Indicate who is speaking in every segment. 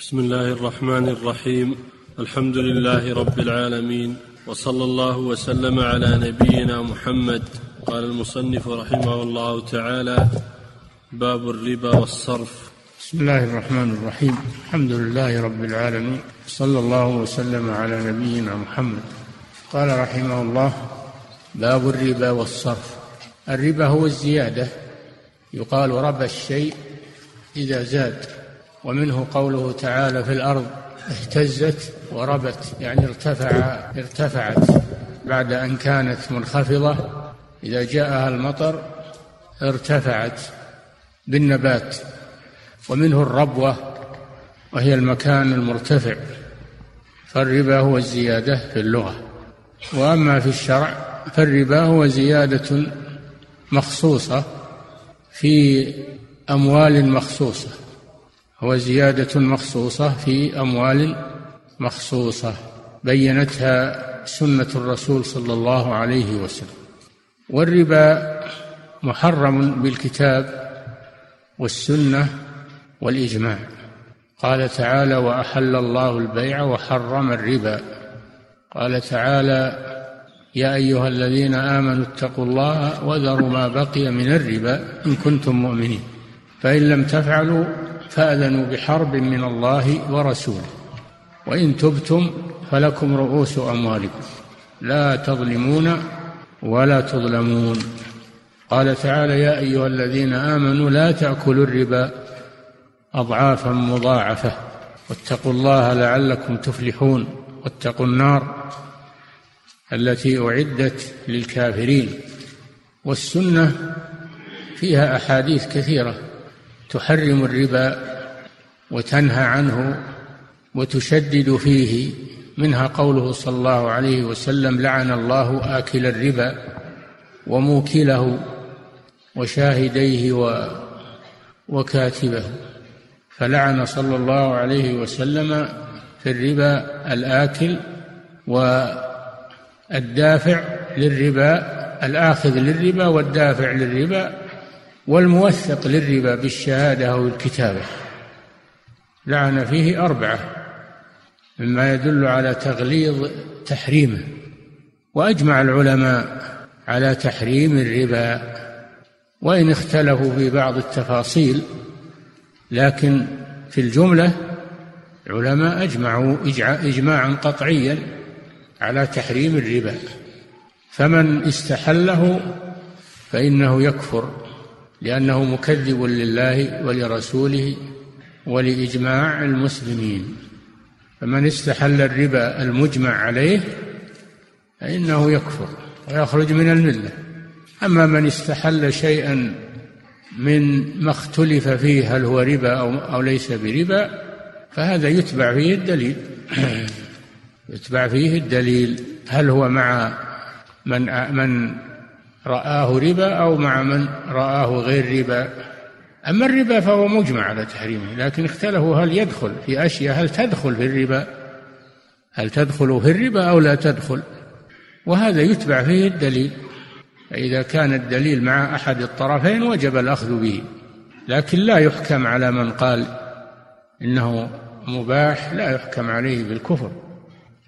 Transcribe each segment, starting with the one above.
Speaker 1: بسم الله الرحمن الرحيم. الحمد لله رب العالمين. وصلى الله وسلم على نبينا محمد. قال المصنف رحمه الله تعالى باب الربا والصرف.
Speaker 2: بسم الله الرحمن الرحيم. الحمد لله رب العالمين. صلى الله وسلم على نبينا محمد. قال رحمه الله باب الربا والصرف. الربا هو الزيادة. يقال ربى الشيء إذا زاد. ومنه قوله تعالى في الأرض اهتزت وربت يعني ارتفع ارتفعت بعد أن كانت منخفضة. إذا جاءها المطر ارتفعت بالنبات ومنه الربوة وهي المكان المرتفع فالربا هو الزيادة في اللغة. وأما في الشرع فالربا هو زيادة مخصوصة في أموال مخصوصة. هو زيادة مخصوصة في أموال مخصوصة بينتها سنة الرسول صلى الله عليه وسلم. والربا محرم بالكتاب والسنة والإجماع. قال تعالى وأحل الله البيع وحرم الربا. قال تعالى يا أيها الذين آمنوا اتقوا الله وذروا ما بقي من الربا إن كنتم مؤمنين. فإن لم تفعلوا فاذنوا بحرب من الله ورسوله. وإن تبتم فلكم رؤوس أموالكم. لا تظلمون ولا تظلمون. قال تعالى يا أيها الذين آمنوا لا تأكلوا الربا أضعافا مضاعفة. واتقوا الله لعلكم تفلحون. واتقوا النار التي أعدت للكافرين. والسنة فيها أحاديث كثيرة. تحرم الربا وتنهى عنه وتشدد فيه منها قوله صلى الله عليه وسلم لعن الله آكل الربا وموكله وشاهديه وكاتبه. فلعن صلى الله عليه وسلم في الربا الآكل والدافع للربا الآخذ للربا والدافع للربا والموثق للربا بالشهادة أو الكتابة. لعن فيه أربعة مما يدل على تغليظ تحريمه وأجمع العلماء على تحريم الربا وإن اختلفوا في بعض التفاصيل لكن في الجملة العلماء أجمعوا إجماعا قطعيا على تحريم الربا. فمن استحله فإنه يكفر. لأنه مكذب لله ولرسوله ولإجماع المسلمين. فمن استحل الربا المجمع عليه فإنه يكفر ويخرج من الملة. أما من استحل شيئا من ما اختلف فيه هل هو ربا أو, أو ليس بربا فهذا يتبع فيه الدليل. يتبع فيه الدليل هل هو مع من من رآه ربا أو مع من رآه غير ربا. أما الربا فهو مجمع على تحريمه لكن اختلفوا هل يدخل في أشياء هل تدخل في الربا؟ هل تدخل في الربا أو لا تدخل؟ وهذا يتبع فيه الدليل. فإذا كان الدليل مع أحد الطرفين وجب الأخذ به. لكن لا يحكم على من قال إنه مباح لا يحكم عليه بالكفر.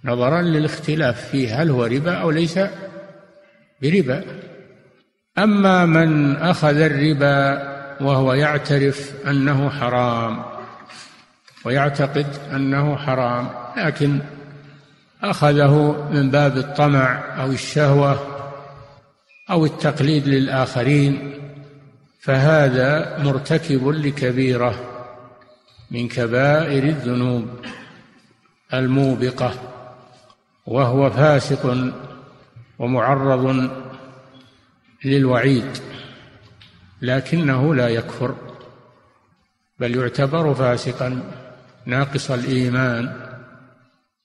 Speaker 2: نظرا للاختلاف فيه هل هو ربا أو ليس بربا. أما من أخذ الربا وهو يعترف أنه حرام ويعتقد أنه حرام لكن أخذه من باب الطمع أو الشهوة أو التقليد للآخرين فهذا مرتكب لكبيرة من كبائر الذنوب الموبقة وهو فاسق ومعرض للوعيد لكنه لا يكفر بل يعتبر فاسقا ناقص الإيمان.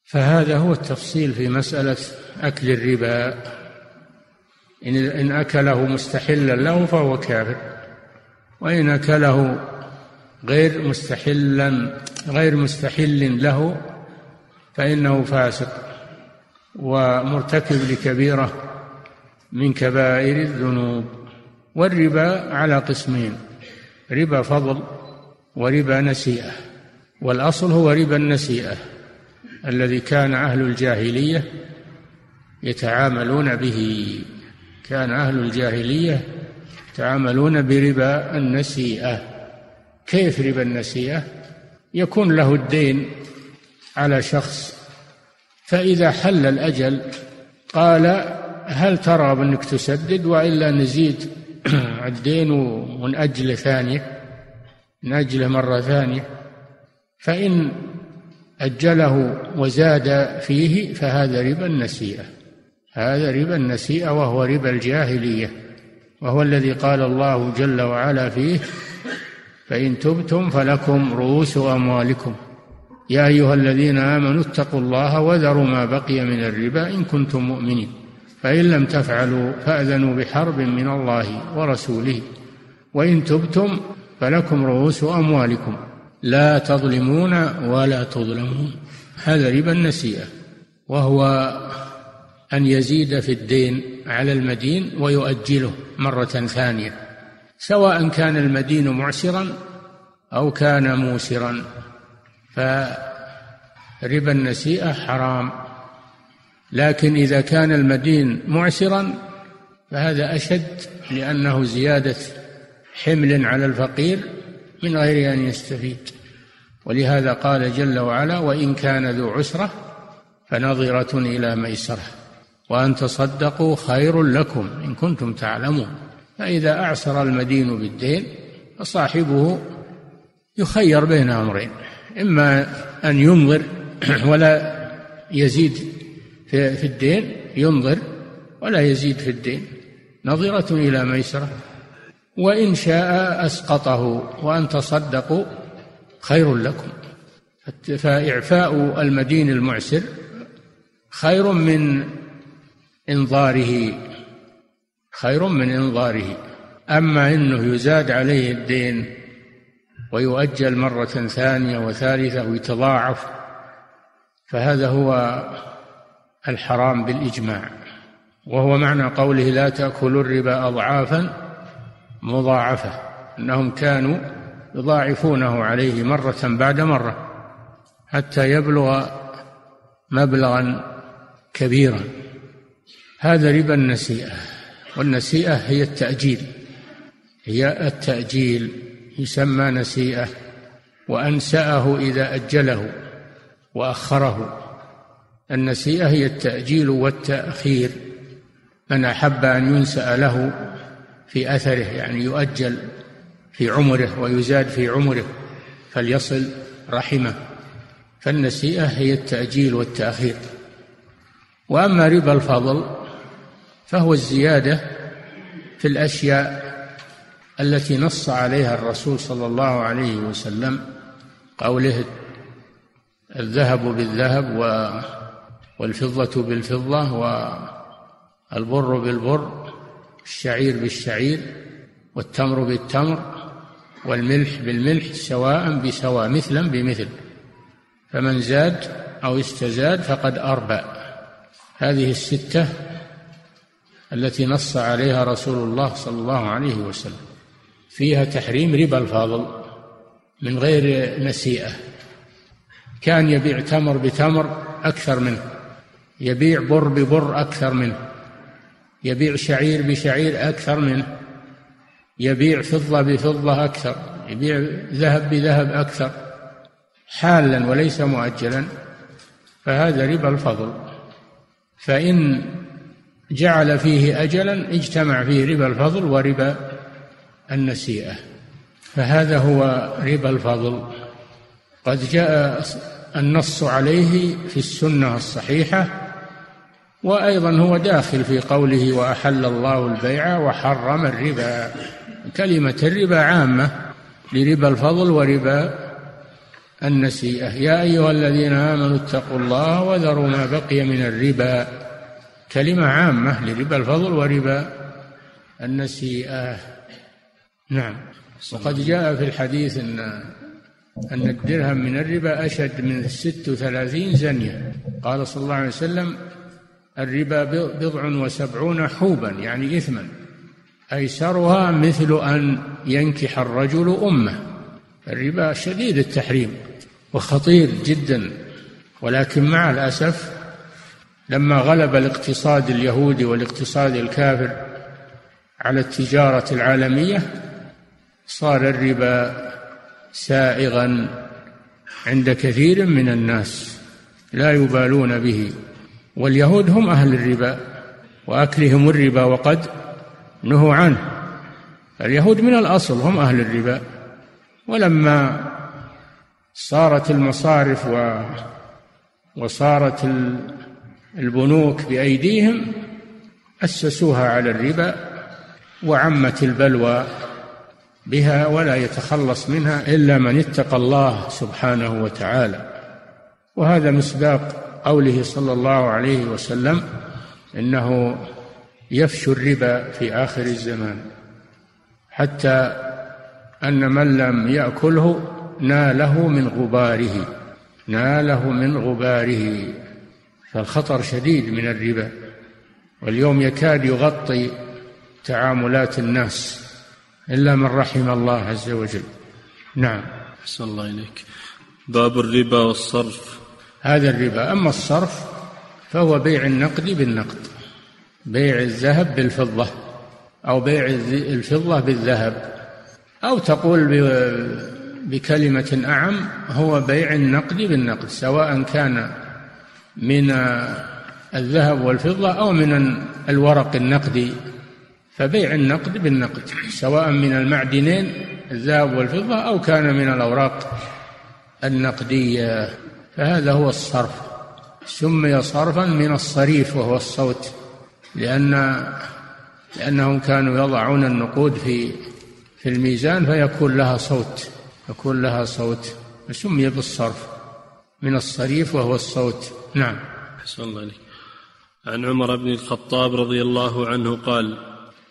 Speaker 2: فهذا هو التفصيل في مسألة أكل الربا. إن أكله مستحلا له فهو كافر وإن أكله غير مستحلا غير مستحل له فإنه فاسق ومرتكب لكبيرة. من كبائر الذنوب والربا على قسمين ربا فضل وربا نسيئة والأصل هو ربا النسيئة الذي كان أهل الجاهلية يتعاملون به. كان أهل الجاهلية يتعاملون بربا النسيئة. كيف ربا النسيئة؟ يكون له الدين على شخص فإذا حل الأجل قال هل ترى أنك تسدد وإلا نزيد الدين ونأجله ثانية نأجله مرة ثانية؟ فإن أجله وزاد فيه فهذا ربا النسيئة. هذا ربا النسيئة وهو ربا الجاهلية وهو الذي قال الله جل وعلا فيه فإن تبتم فلكم رؤوس أموالكم. يا أيها الذين آمنوا اتقوا الله وذروا ما بقي من الربا إن كنتم مؤمنين. فإن لم تفعلوا فأذنوا بحرب من الله ورسوله وإن تبتم فلكم رؤوس أموالكم. لا تظلمون ولا تظلمون. هذا ربا النسيئة وهو أن يزيد في الدين على المدين ويؤجله مرة ثانية سواء كان المدين معسرا أو كان موسرا. فربا النسيئة حرام. لكن إذا كان المدين معسرا فهذا أشد لأنه زيادة حمل على الفقير من غير أن يستفيد. ولهذا قال جل وعلا وإن كان ذو عسرة فنظرة إلى ميسرة وأن تصدقوا خير لكم إن كنتم تعلمون. فإذا أعسر المدين بالدين فصاحبه يخير بين أمرين إما أن ينظر ولا يزيد في الدين ينظر ولا يزيد في الدين. نظرة إلى ميسرة. وإن شاء أسقطه وأن تصدقوا خير لكم. فإعفاء المدين المعسر خير من إنظاره خير من إنظاره. أما أنه يزاد عليه الدين ويؤجل مرة ثانية وثالثة ويتضاعف فهذا هو الحرام بالإجماع وهو معنى قوله لا تأكلوا الربا أضعافا مضاعفة أنهم كانوا يضاعفونه عليه مرة بعد مرة حتى يبلغ مبلغا كبيرا. هذا ربا النسيئة والنسيئة هي التأجيل هي التأجيل يسمى نسيئة وأنسأه إذا أجله وأخره. النسيئة هي التأجيل والتأخير. من أحب أن ينسأ له في أثره يعني يؤجل في عمره ويزاد في عمره فليصل رحمه. فالنسيئة هي التأجيل والتأخير. وأما ربا الفضل فهو الزيادة في الأشياء التي نص عليها الرسول صلى الله عليه وسلم قوله الذهب بالذهب والفضة بالفضة والبر بالبر الشعير بالشعير والتمر بالتمر والملح بالملح سواء بسواء مثلا بمثل. فمن زاد أو استزاد فقد أربى هذه الستة التي نص عليها رسول الله صلى الله عليه وسلم. فيها تحريم ربا الفاضل من غير نسيئة. كان يبيع تمر بتمر أكثر منه. يبيع بر ببر أكثر منه يبيع شعير بشعير أكثر منه يبيع فضة بفضة أكثر يبيع ذهب بذهب أكثر حالا وليس مؤجلا فهذا ربا الفضل. فإن جعل فيه أجلا اجتمع فيه ربا الفضل وربا النسيئة. فهذا هو ربا الفضل. قد جاء النص عليه في السنة الصحيحة وأيضا هو داخل في قوله وأحل الله البيع وحرم الربا. كلمة الربا عامة لربا الفضل وربا النسيئة. يا أيها الذين آمنوا اتقوا الله وذروا ما بقي من الربا. كلمة عامة لربا الفضل وربا النسيئة. نعم. وقد جاء في الحديث أن أن الدرهم من الربا أشد من ست وثلاثين زنية. قال صلى الله عليه وسلم الربا بضع وسبعون حوبا يعني إثما. أيسرها مثل أن ينكح الرجل أمه. الربا شديد التحريم وخطير جدا. ولكن مع الأسف لما غلب الاقتصاد اليهودي والاقتصاد الكافر على التجارة العالمية صار الربا سائغا عند كثير من الناس لا يبالون به. واليهود هم أهل الربا وأكلهم الربا وقد نهوا عنه. اليهود من الأصل هم أهل الربا. ولما صارت المصارف و وصارت البنوك بأيديهم أسسوها على الربا وعمت البلوى بها ولا يتخلص منها إلا من اتقى الله سبحانه وتعالى. وهذا مصداق قوله صلى الله عليه وسلم إنه يفشو الربا في آخر الزمان حتى أن من لم يأكله ناله من غباره ناله من غباره فالخطر شديد من الربا واليوم يكاد يغطي تعاملات الناس إلا من رحم الله عز وجل. نعم.
Speaker 1: أحسن الله إليك. باب الربا والصرف.
Speaker 2: هذا الربا. أما الصرف فهو بيع النقد بالنقد بيع الذهب بالفضة أو بيع الفضة بالذهب. أو تقول بكلمة أعم هو بيع النقد بالنقد سواء كان من الذهب والفضة أو من الورق النقدي. فبيع النقد بالنقد سواء من المعدنين الذهب والفضة أو كان من الأوراق النقدية. فهذا هو الصرف. سمي صرفا من الصريف وهو الصوت لأن لأنهم كانوا يضعون النقود في في الميزان فيكون لها صوت يكون لها صوت. فسمي بالصرف من الصريف وهو الصوت. نعم.
Speaker 1: حسن الله عليك عن عمر بن الخطاب رضي الله عنه قال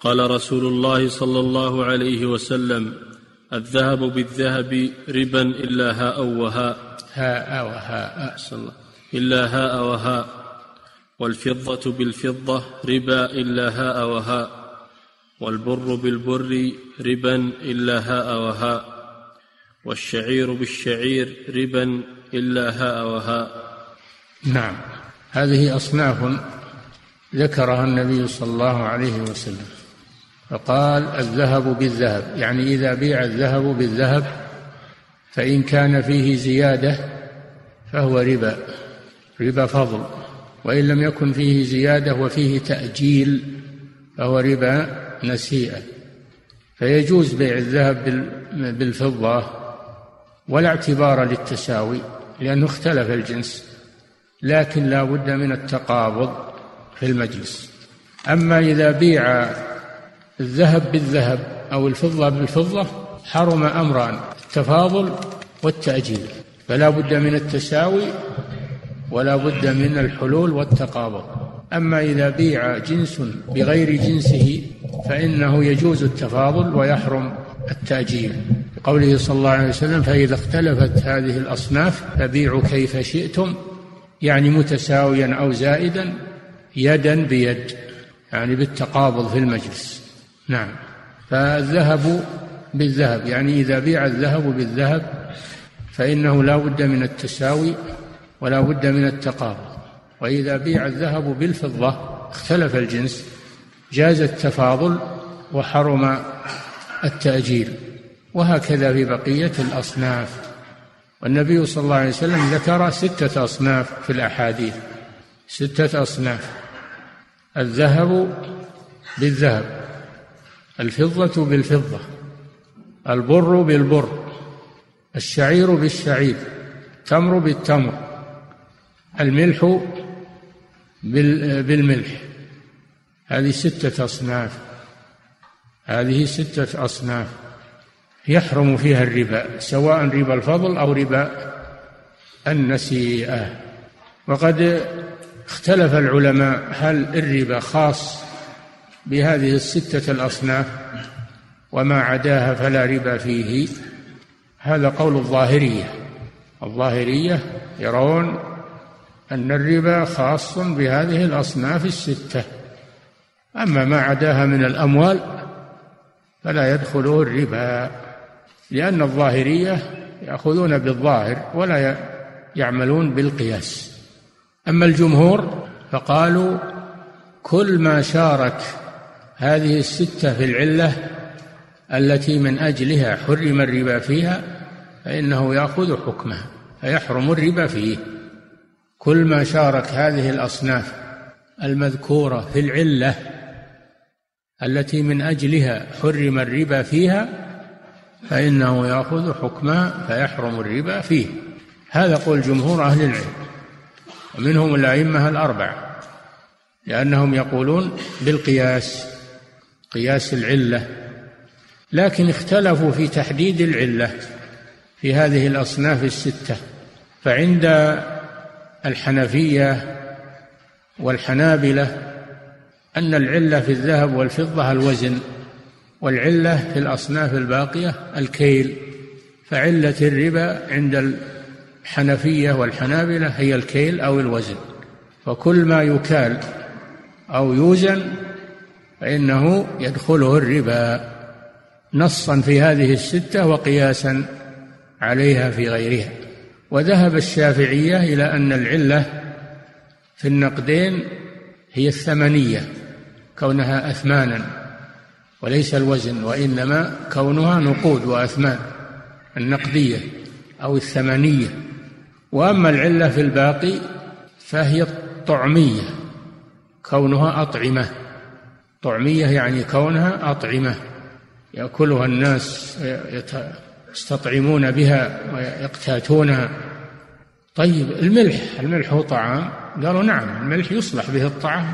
Speaker 1: قال رسول الله صلى الله عليه وسلم الذهب بالذهب ربا إلا هاء وهاء.
Speaker 2: هاء وهاء.
Speaker 1: أحسن الله. إلا هاء وهاء. والفضة بالفضة ربا إلا هاء وهاء. والبر بالبر ربا إلا هاء وهاء. والشعير بالشعير ربا إلا هاء وهاء.
Speaker 2: نعم. هذه أصناف ذكرها النبي صلى الله عليه وسلم. فقال الذهب بالذهب يعني إذا بيع الذهب بالذهب فإن كان فيه زيادة فهو ربا ربا فضل وإن لم يكن فيه زيادة وفيه تأجيل فهو ربا نسيئة. فيجوز بيع الذهب بالفضة ولا اعتبار للتساوي لأنه اختلف الجنس لكن لا بد من التقابض في المجلس. أما إذا بيع الذهب بالذهب أو الفضة بالفضة حرم أمران التفاضل والتأجيل. فلا بد من التساوي ولا بد من الحلول والتقابض. أما إذا بيع جنس بغير جنسه فإنه يجوز التفاضل ويحرم التأجيل. قوله صلى الله عليه وسلم فإذا اختلفت هذه الأصناف فبيعوا كيف شئتم يعني متساويا أو زائدا يدا بيد يعني بالتقابض في المجلس. نعم. فالذهب بالذهب يعني إذا بيع الذهب بالذهب فإنه لا بد من التساوي ولا بد من التقابض وإذا بيع الذهب بالفضة اختلف الجنس جاز التفاضل وحرم التأجيل. وهكذا في بقية الأصناف. والنبي صلى الله عليه وسلم ذكر ستة أصناف في الأحاديث. ستة أصناف. الذهب بالذهب. الفضة بالفضة البر بالبر الشعير بالشعير التمر بالتمر الملح بالملح. هذه ستة أصناف هذه ستة أصناف. يحرم فيها الربا سواء ربا الفضل أو ربا النسيئة. وقد اختلف العلماء هل الربا خاص بهذه الستة الأصناف وما عداها فلا ربا فيه. هذا قول الظاهرية. الظاهرية يرون أن الربا خاص بهذه الأصناف الستة. أما ما عداها من الأموال فلا يدخله الربا لأن الظاهرية يأخذون بالظاهر ولا يعملون بالقياس. أما الجمهور فقالوا كل ما شارك هذه الستة في العلة التي من أجلها حرم الربا فيها فإنه يأخذ حكمها فيحرم الربا فيه. كل ما شارك هذه الأصناف المذكورة في العلة التي من أجلها حرم الربا فيها فإنه يأخذ حكمها فيحرم الربا فيه. هذا قول جمهور أهل العلم. ومنهم الأئمة الأربعة لأنهم يقولون بالقياس قياس العلة لكن اختلفوا في تحديد العلة في هذه الأصناف الستة. فعند الحنفية والحنابلة أن العلة في الذهب والفضة الوزن والعلة في الأصناف الباقية الكيل. فعلة الربا عند الحنفية والحنابلة هي الكيل أو الوزن. وكل ما يكال أو يوزن فإنه يدخله الربا نصا في هذه الستة وقياسا عليها في غيرها. وذهب الشافعية إلى أن العلة في النقدين هي الثمنية كونها أثمانا وليس الوزن وإنما كونها نقود وأثمان النقدية أو الثمنية. وأما العلة في الباقي فهي الطعمية كونها أطعمة. طعمية يعني كونها أطعمة يأكلها الناس يستطعمون بها ويقتاتونها. طيب الملح الملح هو طعام؟ قالوا نعم الملح يصلح به الطعام.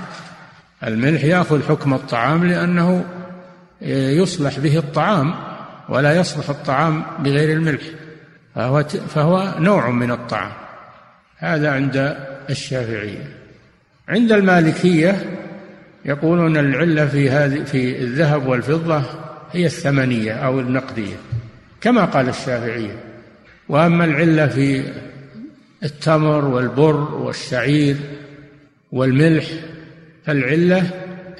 Speaker 2: الملح يأخذ حكم الطعام لأنه يصلح به الطعام ولا يصلح الطعام بغير الملح فهو فهو نوع من الطعام. هذا عند الشافعية. عند المالكية يقولون العلة في هذه في الذهب والفضة هي الثمنية أو النقدية كما قال الشافعيه وأما العلة في التمر والبر والشعير والملح فالعلة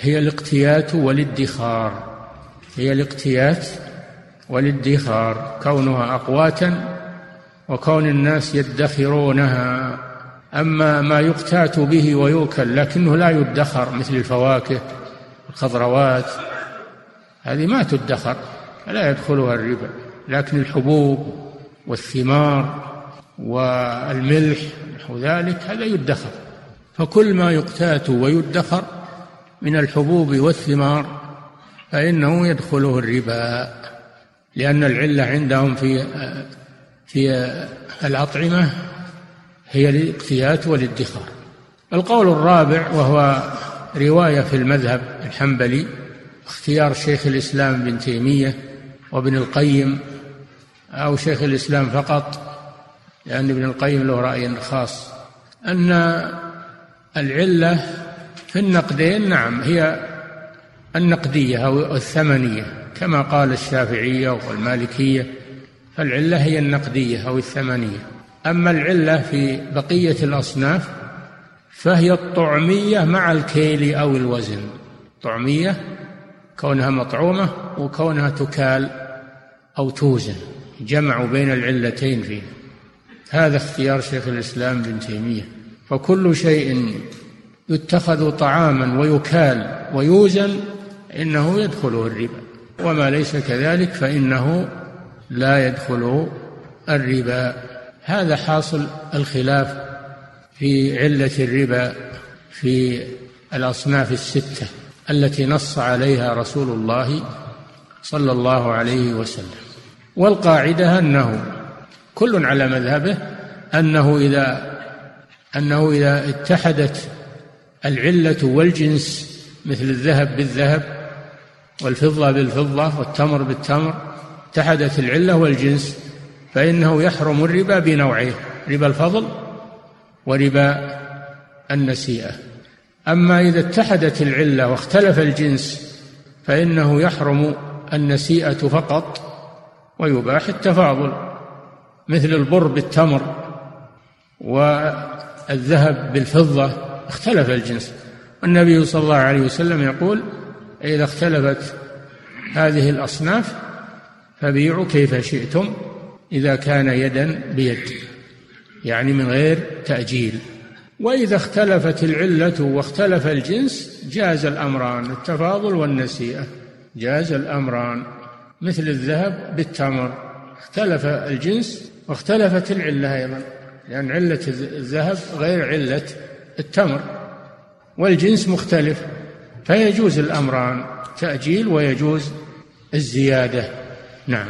Speaker 2: هي الاقتيات والادخار. هي الاقتيات والادخار كونها أقواتا وكون الناس يدخرونها. أما ما يقتات به ويؤكل لكنه لا يدخر مثل الفواكه الخضروات. هذه ما تدخر فلا يدخلها الربا. لكن الحبوب والثمار والملح نحو ذلك هذا يدخر. فكل ما يقتات ويدخر من الحبوب والثمار فإنه يدخله الربا لأن العلة عندهم في في الأطعمة هي الاقتيات والادخار. القول الرابع وهو رواية في المذهب الحنبلي اختيار شيخ الإسلام ابن تيمية وابن القيم أو شيخ الإسلام فقط لأن ابن القيم له رأي خاص. أن العلة في النقدين نعم هي النقدية أو الثمنية كما قال الشافعية والمالكية فالعلة هي النقدية أو الثمنية. أما العلة في بقية الأصناف فهي الطعمية مع الكيل أو الوزن. طعمية كونها مطعومة وكونها تكال أو توزن جمعوا بين العلتين فيه هذا اختيار شيخ الإسلام ابن تيمية. فكل شيء يتخذ طعاما ويكال ويوزن إنه يدخله الربا. وما ليس كذلك فإنه لا يدخله الربا. هذا حاصل الخلاف في علة الربا في الأصناف الستة التي نص عليها رسول الله صلى الله عليه وسلم. والقاعدة أنه كل على مذهبه أنه إذا أنه إذا اتحدت العلة والجنس مثل الذهب بالذهب والفضة بالفضة والتمر بالتمر اتحدت العلة والجنس فإنه يحرم الربا بنوعيه ربا الفضل وربا النسيئة. أما إذا اتحدت العلة واختلف الجنس فإنه يحرم النسيئة فقط ويباح التفاضل مثل البر بالتمر والذهب بالفضة اختلف الجنس. والنبي صلى الله عليه وسلم يقول إذا اختلفت هذه الأصناف فبيعوا كيف شئتم. إذا كان يدا بيد يعني من غير تأجيل. وإذا اختلفت العلة واختلف الجنس جاز الأمران التفاضل والنسيئة جاز الأمران. مثل الذهب بالتمر اختلف الجنس واختلفت العلة أيضا لأن علة الذهب غير علة التمر. والجنس مختلف فيجوز الأمران تأجيل ويجوز الزيادة. نعم.